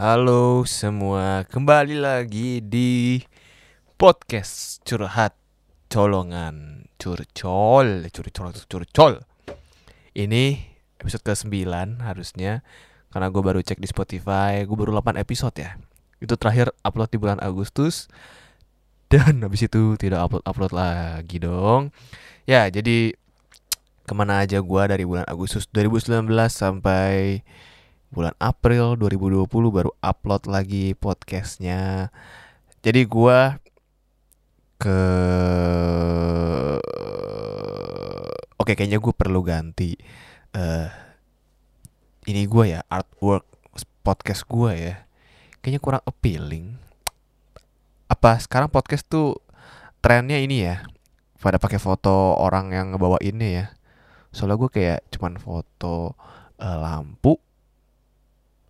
Halo semua, kembali lagi di podcast curhat colongan curcol, curcol, curcol. Ini episode ke-9 harusnya karena gue baru cek di Spotify, gue baru 8 episode ya. Itu terakhir upload di bulan Agustus dan habis itu tidak upload-upload lagi dong. Ya, jadi ke mana aja gue dari bulan Agustus 2019 sampai bulan April 2020 baru upload lagi podcastnya. Jadi gua ke oke kayaknya gue perlu ganti uh, ini gua ya artwork podcast gua ya. Kayaknya kurang appealing. Apa sekarang podcast tuh trennya ini ya pada pakai foto orang yang ngebawa ini ya. Soalnya gue kayak cuman foto uh, lampu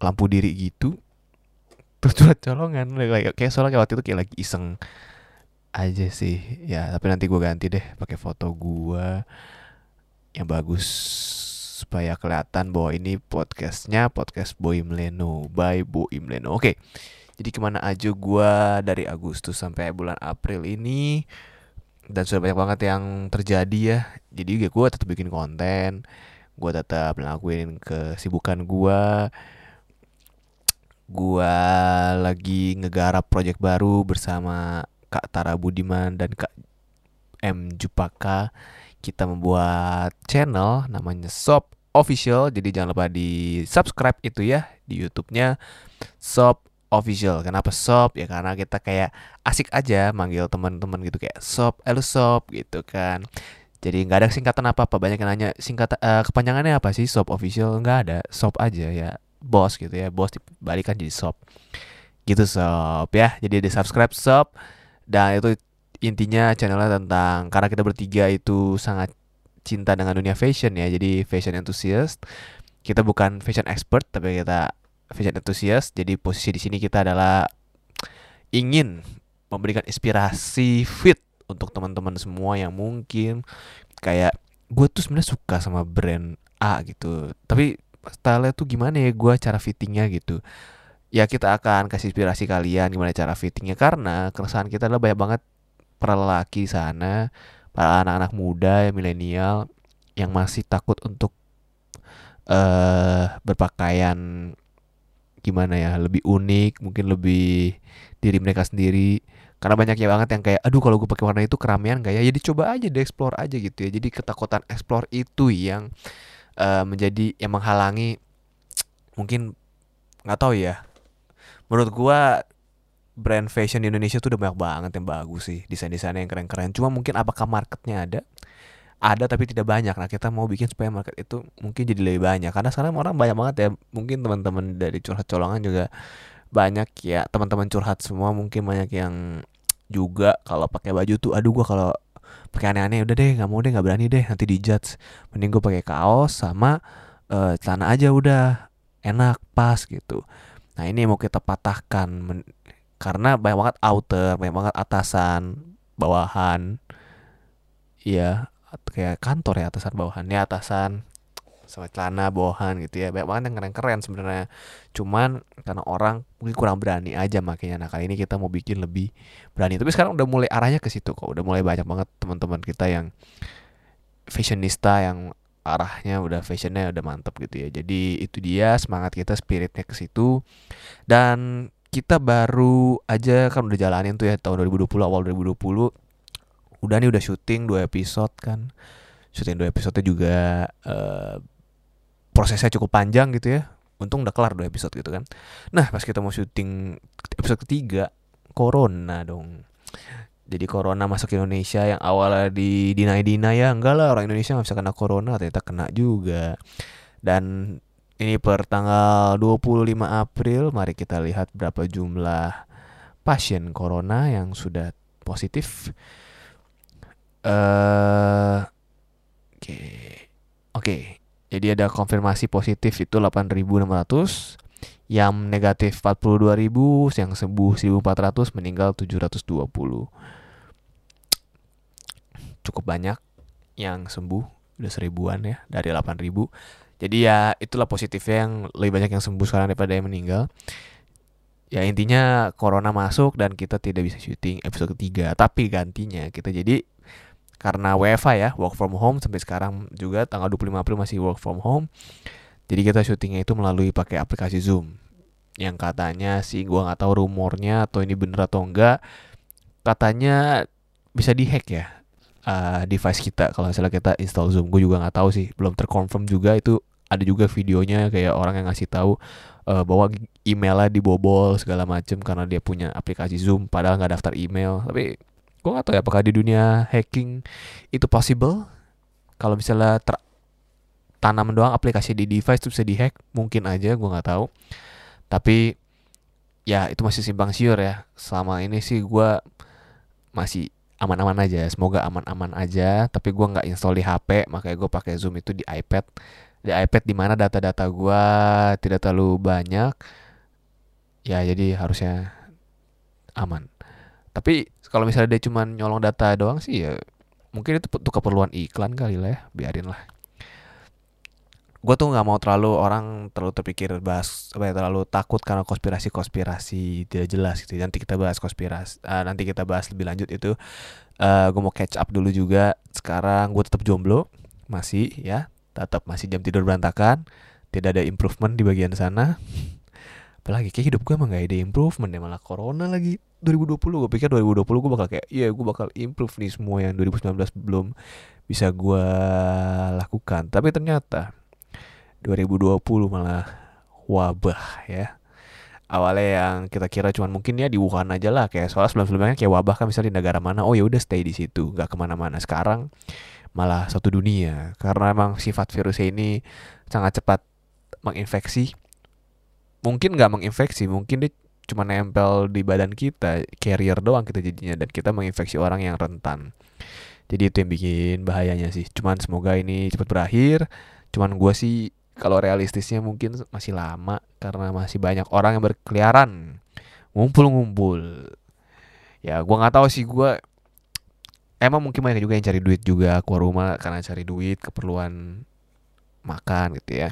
lampu diri gitu terus curhat colongan. Kayak kayak soalnya kayak waktu itu kayak lagi iseng aja sih. Ya tapi nanti gue ganti deh pakai foto gue yang bagus supaya kelihatan bahwa ini podcastnya podcast Boy Imleno by Boy Imleno oke jadi ke mana aja gue dari Agustus sampai bulan April ini dan sudah banyak banget yang terjadi ya. Jadi gue tetap bikin konten gue tetap ngelakuin kesibukan gue gua lagi ngegarap project baru bersama Kak Tara Budiman dan Kak M Jupaka. Kita membuat channel namanya Sob Official. Jadi jangan lupa di subscribe itu ya di YouTube-nya Sob Official. Kenapa Sob? Ya karena kita kayak asik aja manggil teman-teman gitu kayak Sob, elu Sob gitu kan. Jadi nggak ada singkatan apa-apa. Banyak yang nanya singkatan uh, kepanjangannya apa sih Sob Official? Nggak ada. Sob aja ya bos gitu ya bos dibalikan jadi sob gitu sob ya. Jadi di subscribe sob dan itu intinya channelnya tentang karena kita bertiga itu sangat cinta dengan dunia fashion ya jadi fashion enthusiast. Kita bukan fashion expert tapi kita fashion enthusiast. Jadi posisi di sini kita adalah ingin memberikan inspirasi fit untuk teman-teman semua yang mungkin kayak gue tuh sebenarnya suka sama brand A gitu. Tapi style tuh gimana ya gue cara fittingnya gitu. Ya kita akan kasih inspirasi kalian gimana cara fittingnya karena keresahan kita adalah banyak banget para lelaki sana para anak-anak muda ya milenial yang masih takut untuk uh, berpakaian gimana ya lebih unik mungkin lebih diri mereka sendiri. Karena banyaknya banget yang kayak aduh kalau gue pakai warna itu keramaian gak ya? Jadi coba aja deh explore aja gitu ya. Jadi ketakutan explore itu yang uh, menjadi yang menghalangi mungkin nggak tahu ya. Menurut gua brand fashion di Indonesia tuh udah banyak banget yang bagus sih desain-desainnya yang keren-keren. Cuma mungkin apakah marketnya ada? Ada tapi tidak banyak. Nah kita mau bikin supaya market itu mungkin jadi lebih banyak. Karena sekarang orang banyak banget ya. Mungkin teman-teman dari curhat colongan juga banyak ya. Teman-teman curhat semua mungkin banyak yang juga kalau pakai baju tuh aduh gua kalau pakai aneh-aneh udah deh nggak mau deh nggak berani deh nanti dijudge. Mending gue pakai kaos sama uh, celana aja udah enak pas gitu. Nah ini mau kita patahkan karena banyak banget outer banyak banget atasan bawahan. Iya kayak kantor ya atasan bawahan. Ya atasan sama celana bawahan gitu ya. Banyak banget yang keren-keren sebenarnya. Cuman karena orang mungkin kurang berani aja makanya. Nah kali ini kita mau bikin lebih berani. Tapi sekarang udah mulai arahnya ke situ kok. Udah mulai banyak banget teman-teman kita yang fashionista yang arahnya udah fashionnya udah mantep gitu ya. Jadi itu dia semangat kita spiritnya ke situ. Dan kita baru aja kan udah jalanin tuh ya tahun 2020 awal 2020 udah nih udah syuting dua episode kan. Syuting dua episode juga uh, prosesnya cukup panjang gitu ya untung udah kelar dua episode gitu kan nah pas kita mau syuting episode ketiga corona dong jadi corona masuk Indonesia yang awalnya di dina dina ya enggak lah orang Indonesia nggak bisa kena corona ternyata kena juga dan ini per tanggal 25 April mari kita lihat berapa jumlah pasien corona yang sudah positif eh uh, oke okay. oke okay. Jadi ada konfirmasi positif itu 8.600, yang negatif 42.000, yang sembuh 1.400, meninggal 720. Cukup banyak yang sembuh, udah seribuan ya dari 8.000. Jadi ya itulah positifnya yang lebih banyak yang sembuh sekarang daripada yang meninggal. ya intinya corona masuk dan kita tidak bisa syuting episode ketiga tapi gantinya kita jadi karena WFA ya work from home sampai sekarang juga tanggal 25 April masih work from home. Jadi kita syutingnya itu melalui pakai aplikasi Zoom. Yang katanya sih gua nggak tahu rumornya atau ini bener atau enggak katanya bisa dihack ya uh, device kita. Kalau misalnya kita install Zoom. Gue juga nggak tahu sih belum terkonfirm juga. Itu ada juga videonya kayak orang yang ngasih tahu uh, bahwa emailnya dibobol segala macem karena dia punya aplikasi Zoom padahal nggak daftar email. Tapi gue nggak tahu ya apakah di dunia hacking itu possible? Kalau misalnya ter tanam doang aplikasi di device itu bisa dihack mungkin aja gue nggak tahu. Tapi ya itu masih simpang siur ya. Selama ini sih gue masih aman-aman aja semoga aman-aman aja. Tapi gue nggak install di HP makanya gue pakai Zoom itu di iPad. Di iPad di mana data-data gue tidak terlalu banyak ya jadi harusnya aman tapi kalau misalnya dia cuma nyolong data doang sih ya mungkin itu untuk keperluan iklan kali lah ya biarin lah. Gue tuh nggak mau terlalu orang terlalu terpikir bahas apa ya terlalu takut karena konspirasi konspirasi tidak jelas gitu. Nanti kita bahas konspirasi uh, nanti kita bahas lebih lanjut itu uh, eh, gue mau catch up dulu juga. Sekarang gue tetap jomblo masih ya tetap masih jam tidur berantakan tidak ada improvement di bagian sana. Apalagi kayak hidup gue emang gak ada improvement ya malah corona lagi 2020 gue pikir 2020 gue bakal kayak iya gue bakal improve nih semua yang 2019 belum bisa gue lakukan. Tapi ternyata 2020 malah wabah ya. Awalnya yang kita kira cuma mungkin ya di Wuhan aja lah kayak soal sebelum-sebelumnya kayak wabah kan misalnya di negara mana oh ya udah stay di situ nggak ke mana-mana. Sekarang malah satu dunia karena emang sifat virus ini sangat cepat menginfeksi. Mungkin nggak menginfeksi mungkin dia cuma nempel di badan kita carrier doang kita jadinya dan kita menginfeksi orang yang rentan. Jadi itu yang bikin bahayanya sih. Cuman semoga ini cepat berakhir. Cuman gue sih kalau realistisnya mungkin masih lama karena masih banyak orang yang berkeliaran. Ngumpul-ngumpul. Ya gue nggak tahu sih gue emang mungkin banyak juga yang cari duit juga keluar rumah karena cari duit keperluan makan gitu ya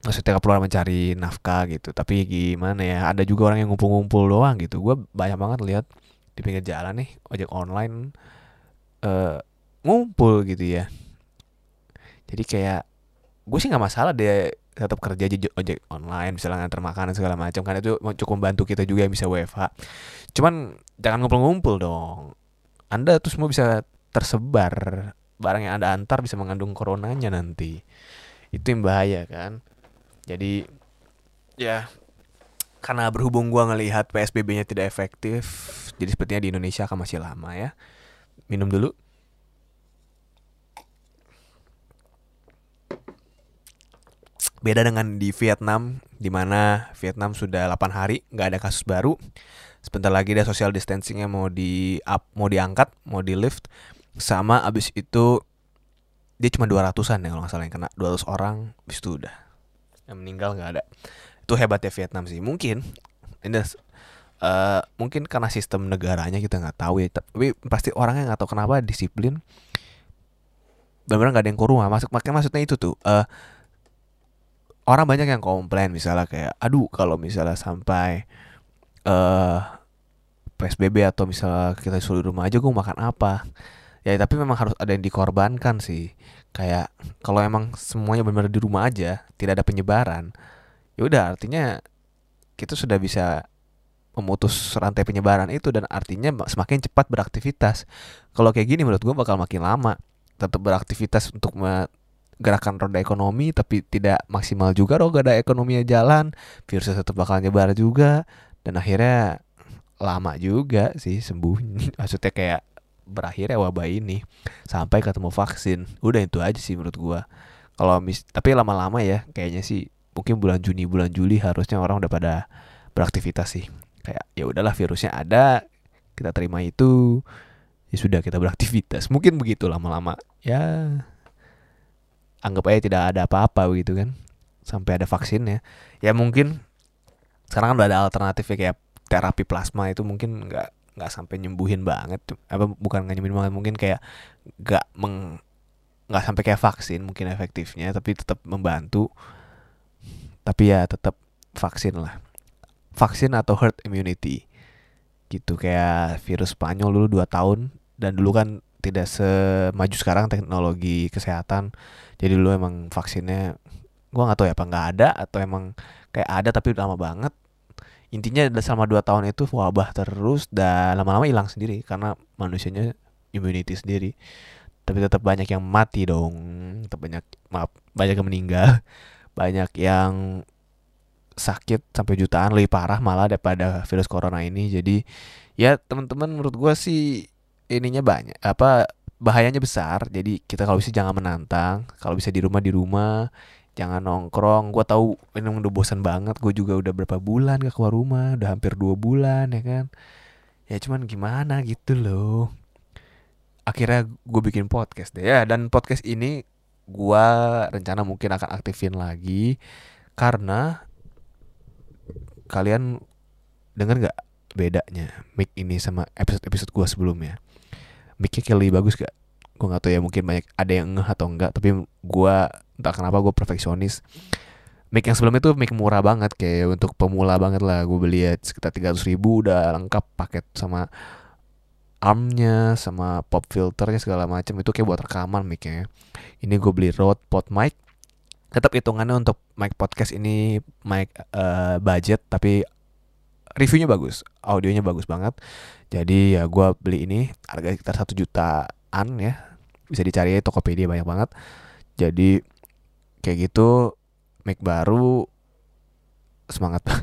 maksudnya keperluan mencari nafkah gitu. Tapi gimana ya ada juga orang yang ngumpul-ngumpul doang gitu. Gue banyak banget lihat di pinggir jalan nih ojek online uh, ngumpul gitu ya. Jadi kayak gue sih nggak masalah dia tetap kerja aja ojek online misalnya nganter makanan segala macam kan itu cukup membantu kita juga yang bisa WFH cuman jangan ngumpul-ngumpul dong. Anda tuh semua bisa tersebar. Barang yang anda antar bisa mengandung coronanya nanti. Itu yang bahaya kan jadi ya karena berhubung gua ngelihat PSBB-nya tidak efektif jadi sepertinya di Indonesia akan masih lama ya minum dulu Beda dengan di Vietnam, di mana Vietnam sudah 8 hari nggak ada kasus baru. Sebentar lagi dia social distancingnya mau di up, mau diangkat, mau di lift. Sama abis itu dia cuma 200-an ya kalau nggak salah yang kena 200 orang, abis itu udah. Yang meninggal nggak ada. Itu hebatnya Vietnam sih. Mungkin ini uh, mungkin karena sistem negaranya kita nggak tahu ya tapi pasti orangnya nggak tahu kenapa disiplin benar-benar nggak ada yang ke rumah masuk makanya maksudnya itu tuh uh, orang banyak yang komplain misalnya kayak aduh kalau misalnya sampai eh uh, PSBB atau misalnya kita suruh rumah aja gue makan apa ya tapi memang harus ada yang dikorbankan sih kayak kalau emang semuanya benar-benar di rumah aja tidak ada penyebaran ya udah artinya kita sudah bisa memutus rantai penyebaran itu dan artinya semakin cepat beraktivitas. Kalau kayak gini menurut gue bakal makin lama tetap beraktivitas untuk gerakan roda ekonomi tapi tidak maksimal juga roda ekonominya jalan virusnya tetap bakal nyebar juga dan akhirnya lama juga sih sembuh maksudnya kayak berakhir ya wabah ini. Sampai ketemu vaksin. Udah itu aja sih menurut gua. Kalau mis tapi lama-lama ya kayaknya sih mungkin bulan Juni bulan Juli harusnya orang udah pada beraktivitas sih. Kayak ya udahlah virusnya ada kita terima itu ya sudah kita beraktivitas. Mungkin begitu lama-lama. Ya anggap aja tidak ada apa-apa begitu kan. Sampai ada vaksinnya. Ya mungkin sekarang kan udah ada alternatif ya kayak terapi plasma itu mungkin nggak nggak sampai nyembuhin banget apa bukan nggak nyembuhin banget mungkin kayak nggak meng nggak sampai kayak vaksin mungkin efektifnya tapi tetap membantu. Tapi ya tetap vaksin lah. Vaksin atau herd immunity. Gitu kayak virus Spanyol dulu 2 tahun dan dulu kan tidak semaju sekarang teknologi kesehatan. Jadi dulu emang vaksinnya gua nggak tahu ya apa nggak ada atau emang kayak ada tapi udah lama banget intinya selama dua tahun itu wabah terus dan lama-lama hilang sendiri karena manusianya immunity sendiri. Tapi tetap banyak yang mati dong. Tetap banyak maaf banyak yang meninggal. Banyak yang sakit sampai jutaan lebih parah malah daripada virus corona ini. Jadi ya teman-teman menurut gue sih ininya banyak apa bahayanya besar. Jadi kita kalau bisa jangan menantang. Kalau bisa di rumah di rumah jangan nongkrong. Gue tahu ini udah bosan banget. Gue juga udah berapa bulan gak keluar rumah. Udah hampir dua bulan ya kan? Ya cuman gimana gitu loh. Akhirnya gue bikin podcast deh. Ya dan podcast ini gue rencana mungkin akan aktifin lagi. Karena kalian denger gak bedanya mic ini sama episode episode gue sebelumnya? Micnya kayak lebih bagus gak gue nggak tahu ya mungkin banyak ada yang ngeh atau enggak tapi gue entah kenapa gue perfeksionis. Mic yang sebelumnya tuh mic murah banget kayak untuk pemula banget lah. Gue beli ya sekitar 300 ribu udah lengkap paket sama armnya sama pop filternya segala macam itu kayak buat rekaman micnya. Ini gue beli Rode Pod mic. Tetap hitungannya untuk mic podcast ini mic uh, budget tapi reviewnya bagus audionya bagus banget. Jadi ya gue beli ini harga sekitar satu jutaan ya bisa dicari Tokopedia banyak banget. Jadi kayak gitu Mac baru semangat.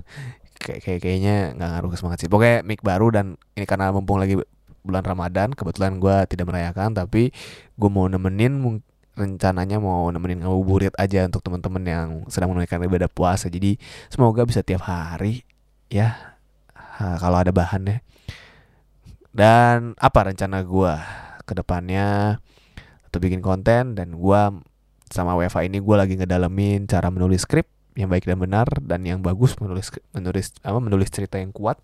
Kayak kayak kayaknya nggak ngaruh ke semangat sih. Pokoknya Mac baru dan ini karena mumpung lagi bulan Ramadan kebetulan gue tidak merayakan tapi gue mau nemenin rencananya mau nemenin ngabuburit aja untuk teman-teman yang sedang menunaikan ibadah puasa. Jadi semoga bisa tiap hari ya. Kalau ada bahannya. Dan apa rencana gue ke depannya atau bikin konten dan gue sama WFA ini gue lagi ngedalamin cara menulis skrip yang baik dan benar dan yang bagus menulis menulis apa menulis cerita yang kuat.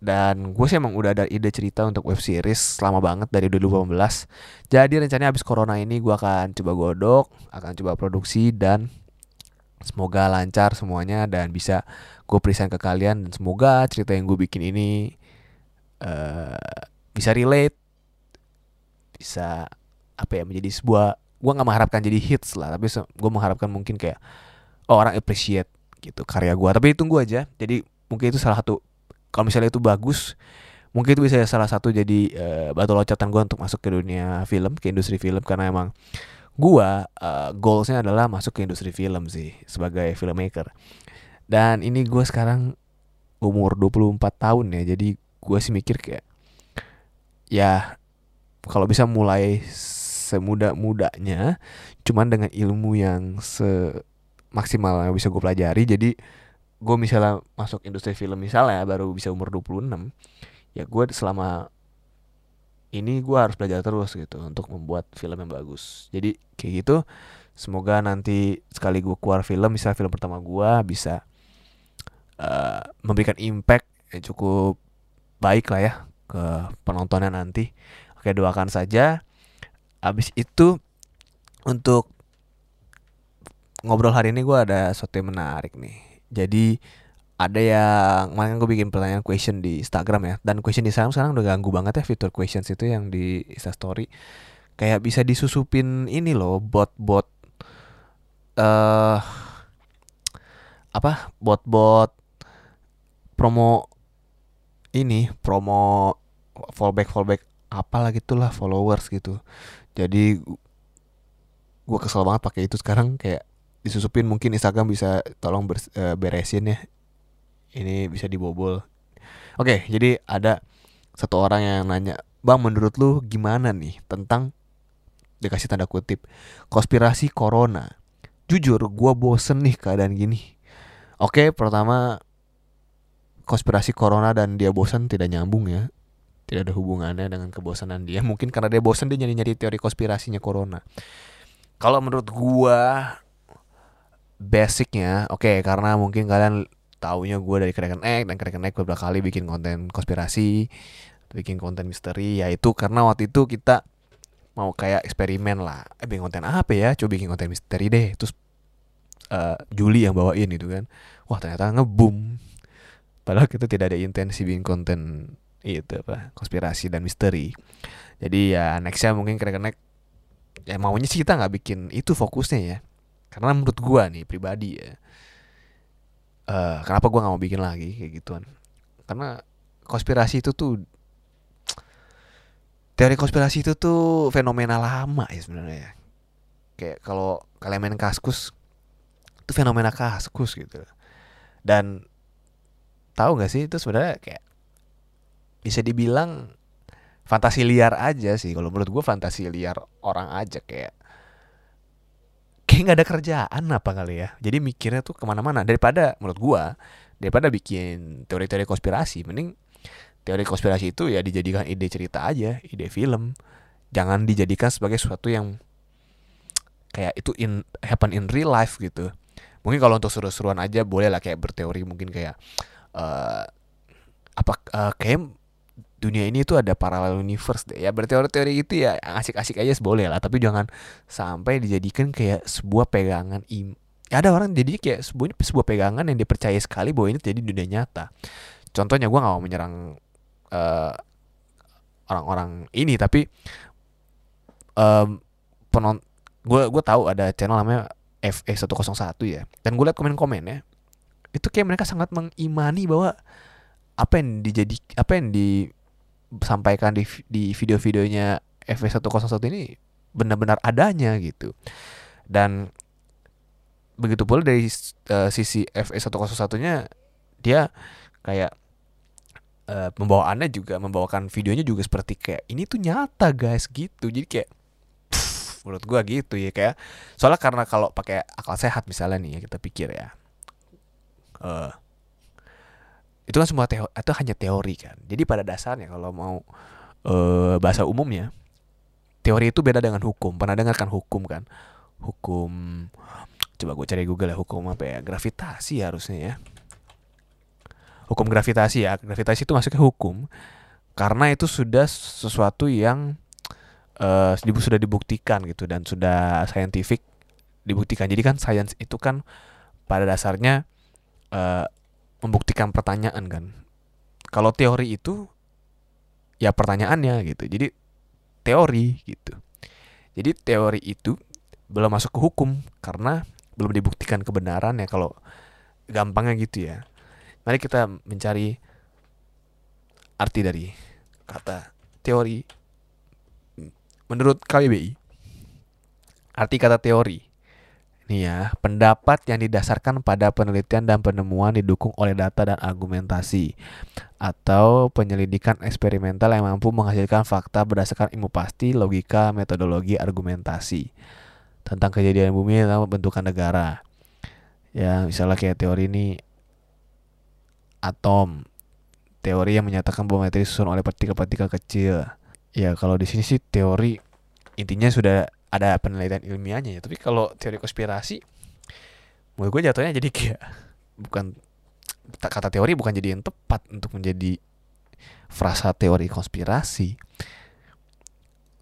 Dan gue sih emang udah ada ide cerita untuk web series lama banget dari 2018 jadi rencananya habis corona ini gue akan coba godok akan coba produksi dan semoga lancar semuanya dan bisa gue present ke kalian dan semoga cerita yang gue bikin ini uh, bisa relate bisa apa ya menjadi sebuah gue nggak mengharapkan jadi hits lah tapi gue mengharapkan mungkin kayak oh, orang appreciate gitu karya gue tapi tunggu aja jadi mungkin itu salah satu kalau misalnya itu bagus mungkin itu bisa salah satu jadi uh, batu loncatan gue untuk masuk ke dunia film ke industri film karena emang gue uh, goalsnya adalah masuk ke industri film sih sebagai filmmaker. Dan ini gue sekarang umur 24 tahun ya jadi gue sih mikir kayak ya kalau bisa mulai semuda-mudanya cuman dengan ilmu yang semaksimal yang bisa gue pelajari. Jadi gue misalnya masuk industri film misalnya baru bisa umur 26 ya gue selama ini gue harus belajar terus gitu untuk membuat film yang bagus. Jadi kayak gitu semoga nanti sekali gue keluar film misalnya film pertama gue bisa uh, memberikan impact yang cukup baik lah ya ke penontonnya nanti. Oke doakan saja abis itu untuk ngobrol hari ini gue ada sesuatu yang menarik nih. Jadi ada yang kemarin gue bikin pertanyaan question di Instagram ya. Dan question di Instagram sekarang udah ganggu banget ya fitur questions itu yang di Instastory kayak bisa disusupin ini loh bot-bot eh uh, apa bot-bot promo ini promo fallback fallback apalah gitulah followers gitu jadi gue kesel banget pakai itu sekarang kayak disusupin mungkin Instagram bisa tolong ber, uh, beresin ya. Ini bisa dibobol. Oke jadi ada satu orang yang nanya bang menurut lu gimana nih tentang dikasih tanda kutip konspirasi corona? Jujur gue bosen nih keadaan gini. Oke pertama konspirasi corona dan dia bosan tidak nyambung ya tidak ada hubungannya dengan kebosanan dia. Mungkin karena dia bosan dia nyari-nyari teori konspirasinya corona. Kalau menurut gua basicnya oke okay, karena mungkin kalian taunya gua dari Kraken Egg dan Kraken Egg beberapa kali bikin konten konspirasi bikin konten misteri ya itu karena waktu itu kita mau kayak eksperimen lah. Eh bikin konten apa ya? Coba bikin konten misteri deh. Terus uh, Juli yang bawain itu kan. Wah ternyata ngeboom. Padahal kita tidak ada intensi bikin konten itu apa konspirasi dan misteri. Jadi ya nextnya mungkin kira-kira ya maunya sih kita nggak bikin itu fokusnya ya. Karena menurut gua nih pribadi ya uh, kenapa gua nggak mau bikin lagi kayak gituan? Karena konspirasi itu tuh teori konspirasi itu tuh fenomena lama ya sebenarnya ya. kayak kalau kalian main kaskus itu fenomena kaskus gitu. Dan tahu nggak sih itu sebenarnya kayak bisa dibilang fantasi liar aja sih kalau menurut gue fantasi liar orang aja kayak kayak nggak ada kerjaan apa kali ya jadi mikirnya tuh ke mana-mana daripada menurut gue daripada bikin teori-teori konspirasi mending teori konspirasi itu ya dijadikan ide cerita aja, ide film. Jangan dijadikan sebagai sesuatu yang kayak itu in happen in real life gitu. Mungkin kalau untuk seru-seruan aja boleh lah kayak berteori mungkin kayak uh, apa uh, kayak dunia ini tuh ada parallel universe deh. Ya berteori-teori itu ya asik-asik aja boleh lah. Tapi jangan sampai dijadikan kayak sebuah pegangan im ya ada orang jadi kayak sebuah sebuah pegangan yang dipercaya sekali bahwa ini jadi dunia nyata. Contohnya gue gak mau menyerang eh, orang-orang ini tapi um, penon gue gue tahu ada channel namanya FE 101 ya. Dan gue liat komen-komen ya itu kayak mereka sangat mengimani bahwa apa yang dijadi apa yang disampaikan di di video-videonya FE 101 ini benar-benar adanya gitu. Dan begitu pula dari uh, sisi FE 101 nya dia kayak uh, pembawaannya juga membawakan videonya juga seperti kayak ini tuh nyata guys gitu. Jadi kayak pff, menurut gua gitu ya kayak soalnya karena kalau pakai akal sehat misalnya nih ya kita pikir ya uh, itu kan semua teori itu hanya teori kan. Jadi pada dasarnya kalau mau uh, bahasa umumnya teori itu beda dengan hukum. Pernah dengarkan hukum kan? Hukum coba gue cari Google ya hukum apa ya? Gravitasi harusnya ya. Hukum gravitasi ya. Gravitasi itu masuknya hukum karena itu sudah sesuatu yang uh, sudah dibuktikan gitu dan sudah scientific dibuktikan. Jadi kan science itu kan pada dasarnya uh, membuktikan pertanyaan kan? Kalau teori itu ya pertanyaannya gitu. Jadi teori gitu. Jadi teori itu belum masuk ke hukum karena belum dibuktikan kebenaran ya kalau gampangnya gitu ya. Mari kita mencari arti dari kata teori. Menurut KBBI. Arti kata teori ini ya, pendapat yang didasarkan pada penelitian dan penemuan didukung oleh data dan argumentasi atau penyelidikan eksperimental yang mampu menghasilkan fakta berdasarkan ilmu pasti, logika, metodologi, argumentasi tentang kejadian bumi dan pembentukan negara. Ya, misalnya kayak teori ini atom. Teori yang menyatakan bahwa materi disusun oleh partikel-partikel kecil. Ya, kalau di sini sih teori intinya sudah ada penelitian ilmiahnya ya. Tapi kalau teori konspirasi menurut gue jatuhnya jadi kayak bukan kata teori bukan jadi yang tepat untuk menjadi frasa teori konspirasi.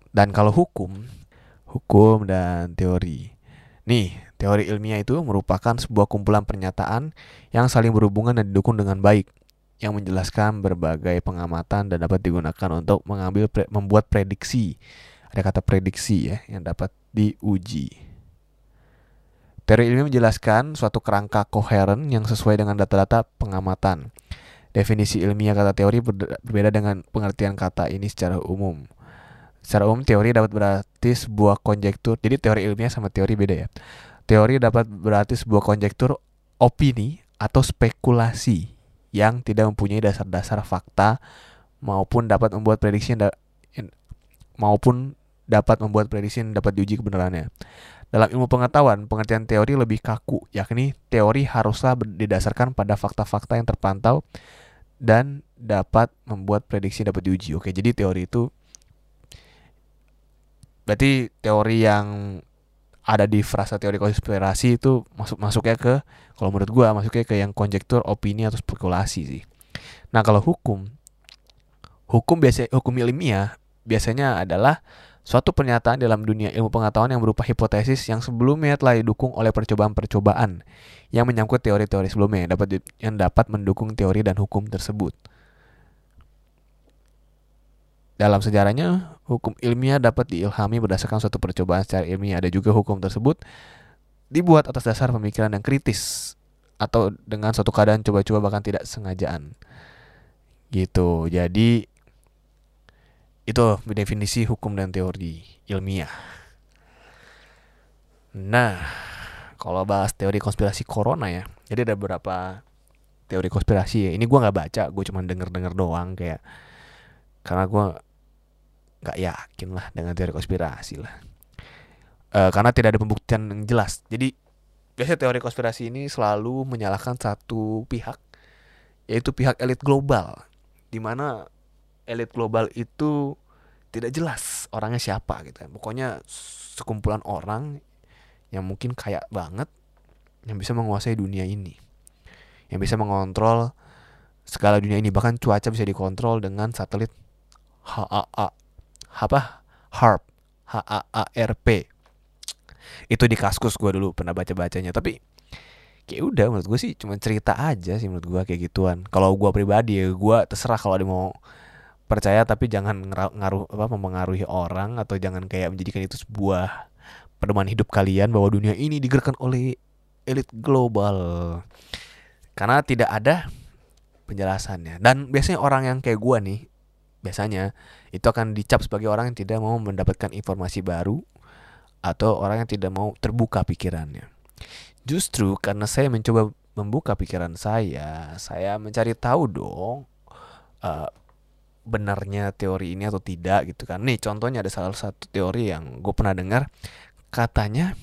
Dan kalau hukum, hukum dan teori. Nih, Teori ilmiah itu merupakan sebuah kumpulan pernyataan yang saling berhubungan dan didukung dengan baik, yang menjelaskan berbagai pengamatan dan dapat digunakan untuk mengambil pre membuat prediksi. Ada kata prediksi ya yang dapat diuji. Teori ilmiah menjelaskan suatu kerangka koheren yang sesuai dengan data-data pengamatan. Definisi ilmiah kata teori berbeda dengan pengertian kata ini secara umum. Secara umum teori dapat berarti sebuah konjektur. Jadi teori ilmiah sama teori beda ya. Teori dapat berarti sebuah konjektur opini atau spekulasi yang tidak mempunyai dasar-dasar fakta maupun dapat membuat prediksi yang maupun dapat membuat prediksi yang dapat diuji kebenarannya. Dalam ilmu pengetahuan, pengertian teori lebih kaku, yakni teori haruslah didasarkan pada fakta-fakta yang terpantau dan dapat membuat prediksi dapat diuji. Oke, jadi teori itu berarti teori yang ada di frasa teori konspirasi itu masuk masuknya ke kalau menurut gua masuknya ke yang konjektur, opini atau spekulasi sih. Nah, kalau hukum hukum biasa hukum ilmiah biasanya adalah Suatu pernyataan dalam dunia ilmu pengetahuan yang berupa hipotesis yang sebelumnya telah didukung oleh percobaan-percobaan yang menyangkut teori-teori sebelumnya yang dapat yang dapat mendukung teori dan hukum tersebut. Dalam sejarahnya, hukum ilmiah dapat diilhami berdasarkan suatu percobaan secara ilmiah. Ada juga hukum tersebut dibuat atas dasar pemikiran yang kritis atau dengan suatu keadaan coba-coba bahkan tidak sengajaan. Gitu. Jadi itu definisi hukum dan teori ilmiah. Nah, kalau bahas teori konspirasi corona ya, jadi ada beberapa teori konspirasi ya. Ini gue nggak baca, gue cuma denger-denger doang kayak karena gue nggak yakin lah dengan teori konspirasi lah. E, karena tidak ada pembuktian yang jelas. Jadi biasanya teori konspirasi ini selalu menyalahkan satu pihak, yaitu pihak elit global, di mana elit global itu tidak jelas orangnya siapa gitu ya. Pokoknya sekumpulan orang yang mungkin kaya banget yang bisa menguasai dunia ini. Yang bisa mengontrol segala dunia ini. Bahkan cuaca bisa dikontrol dengan satelit HAA apa? HARP HAARP itu di kaskus gue dulu pernah baca bacanya tapi kayak udah menurut gue sih cuma cerita aja sih menurut gue kayak gituan. Kalau gue pribadi ya gue terserah kalau ada mau percaya tapi jangan ngaruh apa mempengaruhi orang atau jangan kayak menjadikan itu sebuah pedoman hidup kalian bahwa dunia ini digerakkan oleh elit global. Karena tidak ada penjelasannya. Dan biasanya orang yang kayak gue nih biasanya itu akan dicap sebagai orang yang tidak mau mendapatkan informasi baru atau orang yang tidak mau terbuka pikirannya. Justru karena saya mencoba membuka pikiran saya saya mencari tahu dong uh, benarnya teori ini atau tidak gitu kan. Nih contohnya ada salah satu teori yang gue pernah dengar. Katanya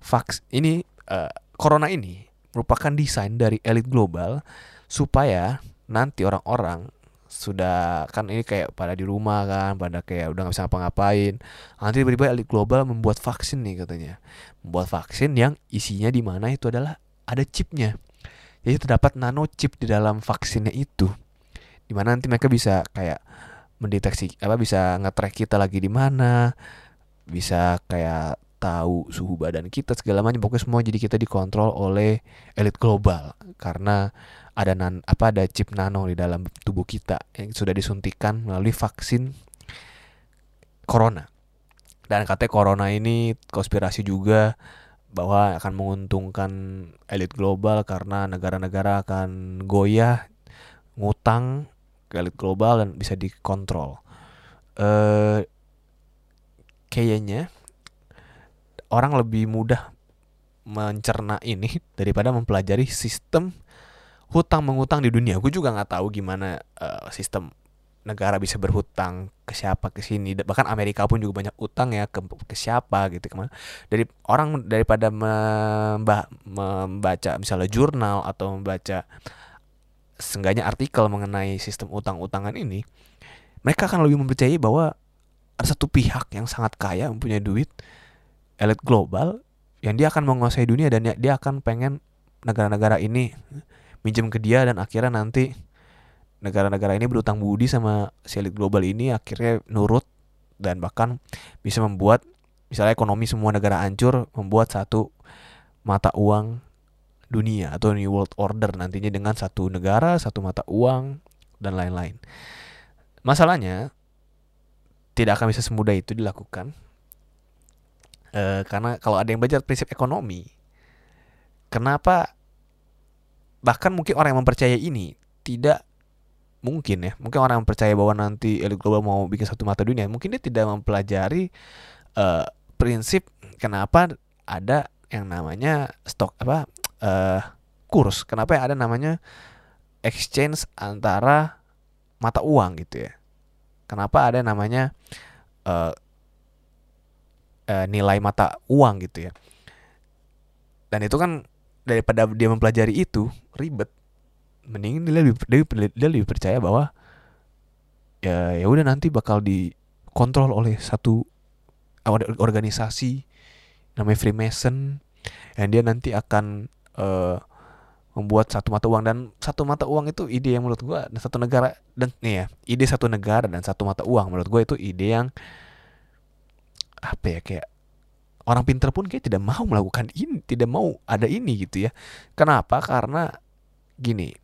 vaks ini uh, corona ini merupakan desain dari elit global supaya nanti orang-orang sudah kan ini kayak pada di rumah kan pada kayak udah nggak bisa ngapa-ngapain nanti tiba-tiba elit global membuat vaksin nih katanya. Membuat vaksin yang isinya di mana itu adalah ada chipnya. Jadi terdapat nano chip di dalam vaksinnya itu di mana nanti mereka bisa kayak mendeteksi apa bisa nge-track kita lagi di mana bisa kayak tahu suhu badan kita segala macam. Pokoknya semua jadi kita dikontrol oleh elit global. Karena ada nan apa ada chip nano di dalam tubuh kita yang sudah disuntikan melalui vaksin corona. Dan katanya corona ini konspirasi juga bahwa akan menguntungkan elit global karena negara-negara akan goyah ngutang elit global dan bisa dikontrol. Uh, kayaknya orang lebih mudah mencerna ini daripada mempelajari sistem hutang mengutang di dunia. Gue juga nggak tahu gimana uh, sistem negara bisa berhutang ke siapa ke sini. Bahkan Amerika pun juga banyak utang ya ke, ke siapa gitu ke mana. Dari orang daripada memba, membaca misalnya jurnal atau membaca seenggaknya artikel mengenai sistem utang-utangan ini, mereka akan lebih mempercayai bahwa ada satu pihak yang sangat kaya mempunyai duit elit global yang dia akan menguasai dunia dan dia akan pengen negara-negara ini minjem ke dia dan akhirnya nanti negara-negara ini berutang budi sama si elit global ini akhirnya nurut dan bahkan bisa membuat misalnya ekonomi semua negara hancur membuat satu mata uang dunia atau New World Order nantinya dengan satu negara, satu mata uang dan lain-lain. Masalahnya tidak akan bisa semudah itu dilakukan e, karena kalau ada yang belajar prinsip ekonomi, kenapa bahkan mungkin orang yang mempercayai ini tidak mungkin ya mungkin orang yang percaya bahwa nanti elit global mau bikin satu mata dunia mungkin dia tidak mempelajari uh, prinsip kenapa ada yang namanya stok apa uh, kurs. Kenapa ya ada namanya exchange antara mata uang gitu ya? Kenapa ada namanya uh, uh, nilai mata uang gitu ya? Dan itu kan daripada dia mempelajari itu ribet, mending dia lebih dia, dia lebih percaya bahwa ya ya udah nanti bakal dikontrol oleh satu organisasi namanya Freemason yang dia nanti akan uh, membuat satu mata uang. Dan satu mata uang itu ide yang menurut gue dan satu negara dan nih ya ide satu negara dan satu mata uang menurut gue itu ide yang apa ya kayak orang pinter pun kayak tidak mau melakukan ini tidak mau ada ini gitu ya. Kenapa? Karena gini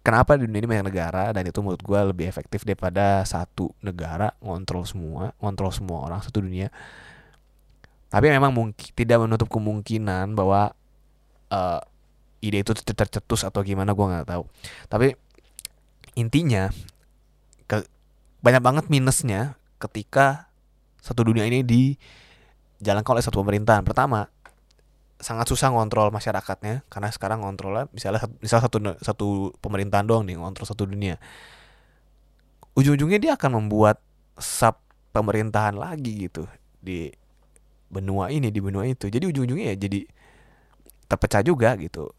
kenapa di dunia ini banyak negara dan itu menurut gue lebih efektif daripada satu negara ngontrol semua ngontrol semua orang satu dunia. Tapi memang mungkin tidak menutup kemungkinan bahwa uh, ide itu tercetus atau gimana gue nggak tahu. Tapi intinya ke, banyak banget minusnya ketika satu dunia ini dijalankan oleh satu pemerintahan. Pertama sangat susah ngontrol masyarakatnya karena sekarang ngontrolnya misalnya misal satu satu pemerintahan doang nih ngontrol satu dunia. Ujung-ujungnya dia akan membuat sub pemerintahan lagi gitu di benua ini di benua itu. Jadi ujung-ujungnya ya jadi terpecah juga gitu.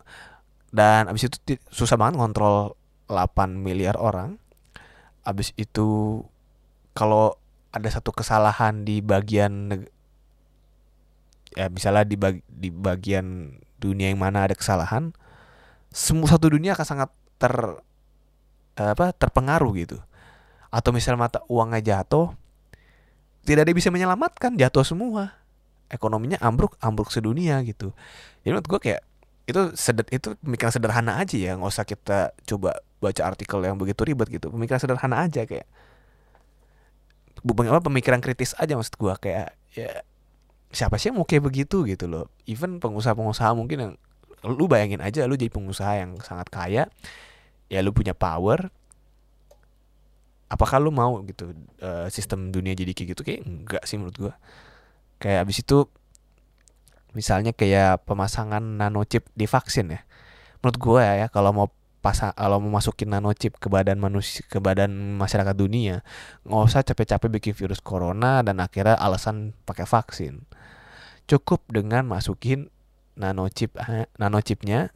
Dan abis itu susah banget ngontrol 8 miliar orang. Abis itu kalau ada satu kesalahan di bagian ya misalnya di, bag, di bagian dunia yang mana ada kesalahan semua satu dunia akan sangat ter apa terpengaruh gitu. Atau misal mata uangnya jatuh tidak ada yang bisa menyelamatkan jatuh semua ekonominya ambruk ambruk sedunia gitu. Jadi menurut gue kayak itu seder itu pemikiran sederhana aja ya nggak usah kita coba baca artikel yang begitu ribet gitu. Pemikiran sederhana aja kayak apa pemikiran kritis aja maksud gue kayak ya siapa sih yang mau kayak begitu gitu loh. Even pengusaha-pengusaha mungkin yang lu bayangin aja lu jadi pengusaha yang sangat kaya ya lu punya power apakah lu mau gitu uh, sistem dunia jadi kayak gitu? Kayak enggak sih menurut gua kayak abis itu misalnya kayak pemasangan nanochip di vaksin ya. Menurut gue ya, kalau mau pasang kalau mau masukin nanochip ke badan manusia ke badan masyarakat dunia nggak usah capek-capek bikin virus corona dan akhirnya alasan pakai vaksin. Cukup dengan masukin nanochip eh, nanochipnya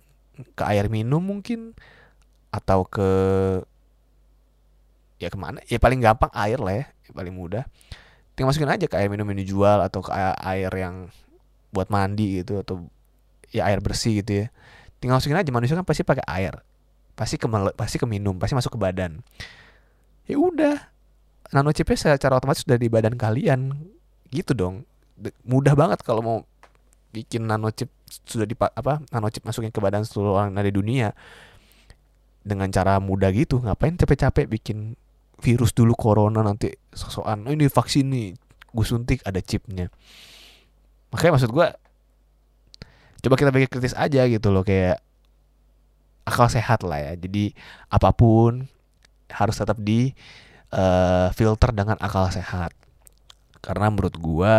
ke air minum mungkin atau ke ya ke mana? Ya paling gampang air lah ya paling mudah tinggal masukin aja ke air minum yang dijual atau ke air yang buat mandi gitu atau ya air bersih gitu ya. Tinggal masukin aja manusia kan pasti pakai air. Pasti ke pasti ke minum pasti masuk ke badan. Ya udah nanochipnya secara otomatis sudah di badan kalian. Gitu dong. Mudah banget kalau mau bikin nanochip sudah di apa nanochip masukin ke badan seluruh orang dari dunia. Dengan cara mudah gitu ngapain capek-capek bikin virus dulu corona nanti sosokan oh, ini vaksin nih gue suntik ada chipnya. Makanya maksud gue coba kita pikir kritis aja gitu loh kayak akal sehat lah ya. Jadi apa pun harus tetap di uh, filter dengan akal sehat. Karena menurut gue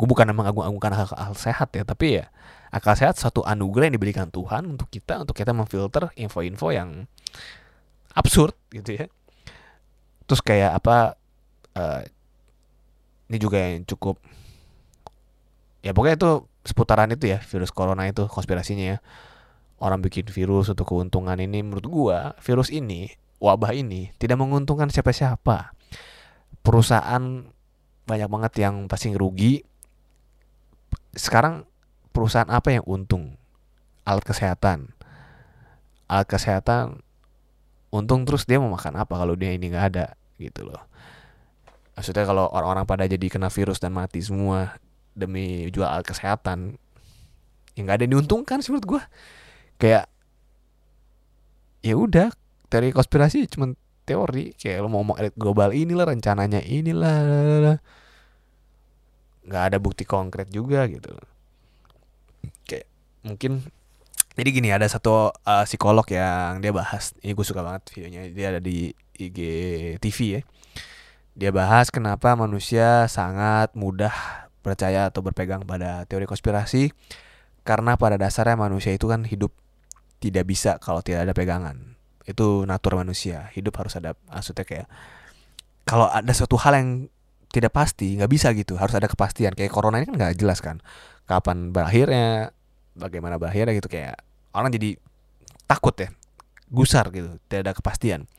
gue bukan emang agung-agungkan akal, akal sehat ya tapi ya akal sehat satu anugerah yang diberikan Tuhan untuk kita untuk kita memfilter info-info yang absurd gitu ya terus kayak apa uh, ini juga yang cukup ya pokoknya itu seputaran itu ya virus corona itu konspirasinya ya. Orang bikin virus untuk keuntungan ini menurut gua virus ini wabah ini tidak menguntungkan siapa-siapa. Perusahaan banyak banget yang pasti rugi sekarang perusahaan apa yang untung? Alat kesehatan. Alat kesehatan untung terus dia mau makan apa kalau dia ini nggak ada gitu loh. Maksudnya kalau orang-orang pada jadi kena virus dan mati semua demi jual alat kesehatan yang nggak ada yang diuntungkan sih menurut gue kayak ya udah teori konspirasi cuma teori. Kayak lo mau ngomong elit global inilah rencananya inilah nggak ada bukti konkret juga gitu. Kayak mungkin jadi gini ada satu uh, psikolog yang dia bahas ini gue suka banget videonya. Dia ada di IGTV ya. Dia bahas kenapa manusia sangat mudah percaya atau berpegang pada teori konspirasi karena pada dasarnya manusia itu kan hidup tidak bisa kalau tidak ada pegangan. Itu natur manusia. Hidup harus ada maksudnya kayak kalau ada suatu hal yang tidak pasti nggak bisa gitu harus ada kepastian kayak corona ini kan nggak jelas kan kapan berakhirnya bagaimana berakhirnya gitu kayak orang jadi takut ya gusar gitu tidak ada kepastian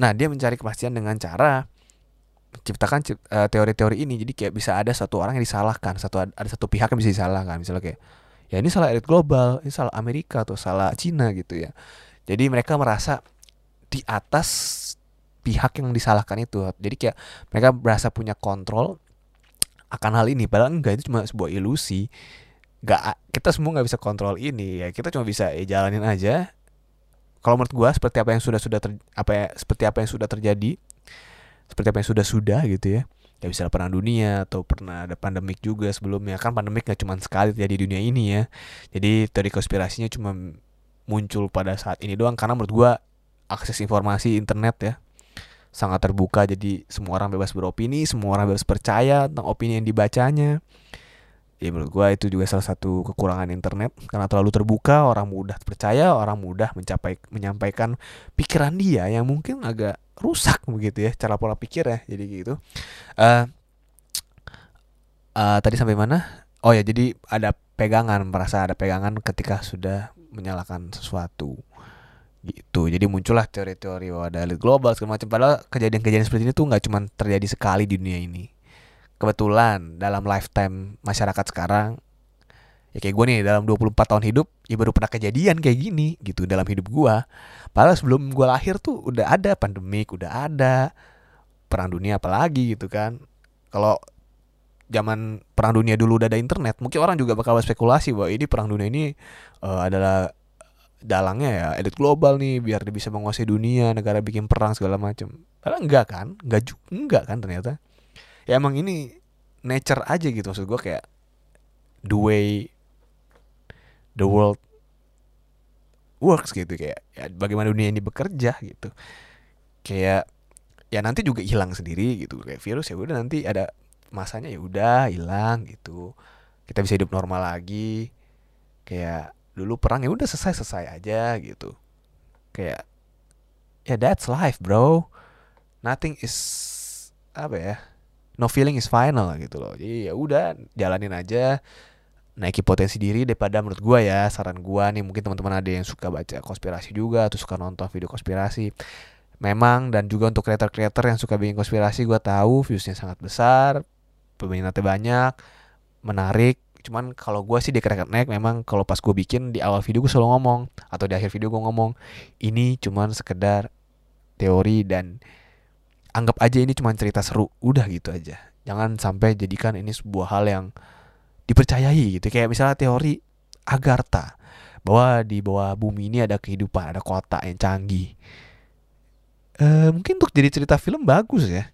Nah, dia mencari kepastian dengan cara menciptakan uh, teori-teori ini. Jadi kayak bisa ada satu orang yang disalahkan, satu ada satu pihak yang bisa disalahkan. Misalnya kayak ya ini salah elit global, ini salah Amerika atau salah Cina gitu ya. Jadi mereka merasa di atas pihak yang disalahkan itu. Jadi kayak mereka berasa punya kontrol akan hal ini padahal enggak itu cuma sebuah ilusi nggak kita semua nggak bisa kontrol ini ya kita cuma bisa ya jalanin aja kalau menurut gua seperti apa yang sudah sudah ter, apa ya seperti apa yang sudah terjadi seperti apa yang sudah sudah gitu ya ya bisa perang dunia atau pernah ada pandemik juga sebelumnya. Kan pandemik nggak cuma sekali terjadi di dunia ini ya. Jadi teori konspirasinya cuma muncul pada saat ini doang. Karena menurut gua akses informasi internet ya sangat terbuka. Jadi semua orang bebas beropini semua orang bebas percaya tentang opini yang dibacanya ya menurut gue itu juga salah satu kekurangan internet. Karena terlalu terbuka orang mudah percaya orang mudah mencapai menyampaikan pikiran dia yang mungkin agak rusak begitu ya cara pola pikir ya jadi gitu. Uh, uh, tadi sampai mana? Oh ya jadi ada pegangan merasa ada pegangan ketika sudah menyalakan sesuatu. Gitu. Jadi muncullah teori-teori bahwa ada global segala macam. Padahal kejadian-kejadian seperti ini tuh nggak cuma terjadi sekali di dunia ini kebetulan dalam lifetime masyarakat sekarang ya kayak gue nih dalam 24 tahun hidup ya baru pernah kejadian kayak gini gitu dalam hidup gue padahal sebelum gue lahir tuh udah ada pandemik udah ada perang dunia apalagi gitu kan. Kalau zaman perang dunia dulu udah ada internet mungkin orang juga bakal spekulasi bahwa ini perang dunia ini uh, adalah dalangnya ya elit global nih biar dia bisa menguasai dunia negara bikin perang segala macam padahal enggak kan enggak juga enggak kan ternyata ya emang ini nature aja gitu maksud gue kayak the way the world works gitu kayak ya bagaimana dunia ini bekerja gitu. Kayak ya nanti juga hilang sendiri gitu kayak virus ya udah nanti ada masanya ya udah hilang gitu. Kita bisa hidup normal lagi. Kayak dulu perang ya udah selesai selesai aja gitu. Kayak ya that's life bro. Nothing is apa ya no feeling is final gitu loh. Jadi ya udah jalanin aja naiki potensi diri daripada menurut gua ya saran gua nih mungkin teman-teman ada yang suka baca konspirasi juga atau suka nonton video konspirasi. Memang dan juga untuk creator-creator yang suka bikin konspirasi gua tahu viewsnya sangat besar peminatnya banyak menarik. Cuman kalau gue sih di Crack Neck memang kalau pas gue bikin di awal video gue selalu ngomong atau di akhir video gue ngomong ini cuman sekedar teori dan anggap aja ini cuma cerita seru udah gitu aja. Jangan sampai jadikan ini sebuah hal yang dipercayai gitu. Kayak misalnya teori Agartha bahwa di bawah bumi ini ada kehidupan ada kota yang canggih. E, mungkin untuk jadi cerita film bagus ya.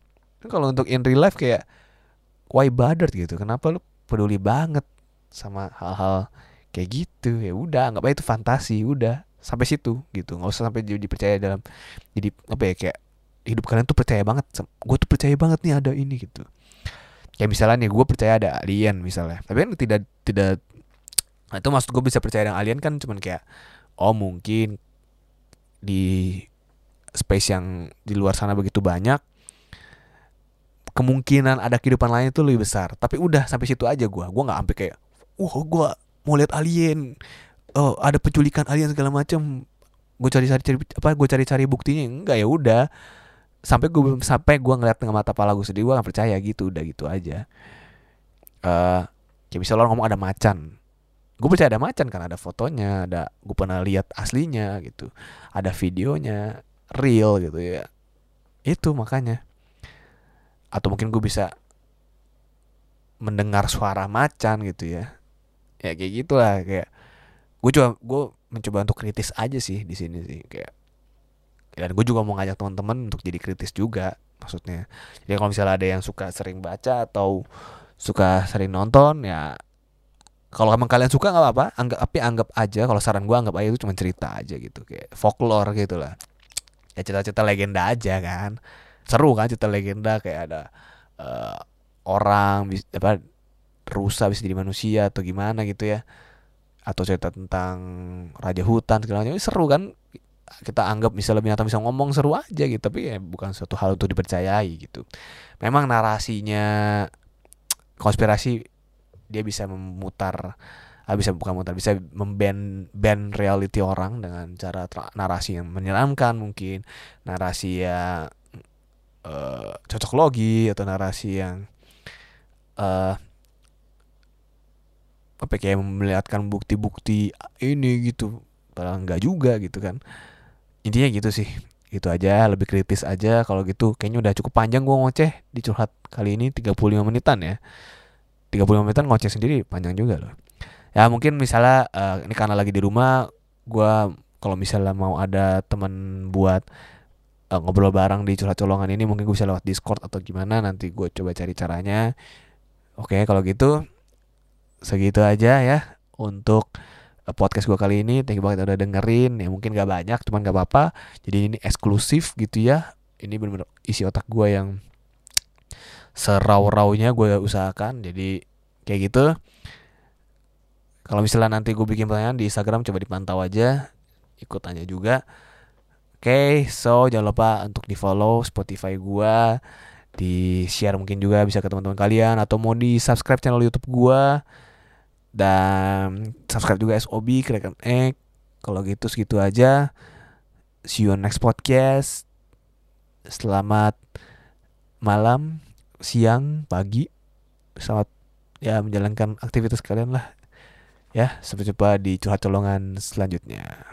Kalau untuk in real life kayak why bother gitu? Kenapa lu peduli banget sama hal-hal kayak gitu? Ya udah nggak apa itu fantasi udah. Sampai situ gitu. Nggak usah sampai jadi percaya dalam jadi apa ya kayak hidup kalian tuh percaya banget gue tuh percaya banget nih ada ini gitu. Kayak misalnya nih gue percaya ada alien misalnya. Tapi kan tidak tidak nah itu maksud gue bisa percaya dengan alien kan cuman kayak oh mungkin di space yang di luar sana begitu banyak kemungkinan ada kehidupan lain itu lebih besar. Tapi udah sampai situ aja gue gue nggak sampai kayak wah gue mau lihat alien oh ada penculikan alien segala macam gue cari cari apa gue cari cari buktinya enggak ya udah sampai gue sampai gue ngeliat dengan mata pala gue sendiri gue gak percaya gitu udah gitu aja. Uh, kayak misalnya orang ngomong ada macan. Gue percaya ada macan kan ada fotonya ada gue pernah lihat aslinya gitu. Ada videonya real gitu ya. Itu makanya. Atau mungkin gue bisa mendengar suara macan gitu ya. Ya kayak gitulah kayak gue coba gue mencoba untuk kritis aja sih di sini sih kayak dan gue juga mau ngajak teman-teman untuk jadi kritis juga maksudnya. Jadi kalau misalnya ada yang suka sering baca atau suka sering nonton ya kalau emang kalian suka nggak apa-apa anggap tapi anggap aja kalau saran gue anggap aja itu cuma cerita aja gitu kayak folklore gitu lah. Ya cerita-cerita legenda aja kan. Seru kan cerita legenda kayak ada uh, orang apa rusa bisa jadi manusia atau gimana gitu ya. Atau cerita tentang raja hutan segala macam. Seru kan kita anggap misalnya binatang bisa ngomong seru aja gitu tapi ya bukan suatu hal untuk dipercayai gitu. Memang narasinya konspirasi dia bisa memutar ah, bisa bukan memutar bisa memban band reality orang dengan cara narasi yang menyeramkan mungkin narasi yang uh, cocok logi atau narasi yang uh, apa kayak melihatkan bukti-bukti ini gitu. Padahal enggak juga gitu kan intinya gitu sih. Itu aja lebih kritis aja. Kalau gitu kayaknya udah cukup panjang gua ngoceh di curhat kali ini 35 menitan ya. 35 menit ngoceh sendiri panjang juga loh. Ya mungkin misalnya uh, ini karena lagi di rumah gue kalau misalnya mau ada teman buat uh, ngobrol bareng di curhat colongan ini mungkin gue bisa lewat discord atau gimana nanti gue coba cari caranya. Oke kalau gitu segitu aja ya untuk podcast gue kali ini thank you banget udah dengerin. Ya mungkin gak banyak cuman gak apa-apa. Jadi ini eksklusif gitu ya. Ini bener-bener isi otak gue yang serau-raunya gue usahakan. Jadi kayak gitu. Kalau misalnya nanti gue bikin pertanyaan di Instagram coba dipantau aja. Ikut tanya juga. Oke okay, so jangan lupa untuk di follow Spotify gue di share mungkin juga bisa ke teman-teman kalian. Atau mau di subscribe channel YouTube gue dan subscribe juga SOB Kraken Egg. Kalau gitu segitu aja. See you on next podcast. Selamat malam siang pagi. Selamat ya menjalankan aktivitas kalian lah. Ya, sampai jumpa di curhat colongan selanjutnya.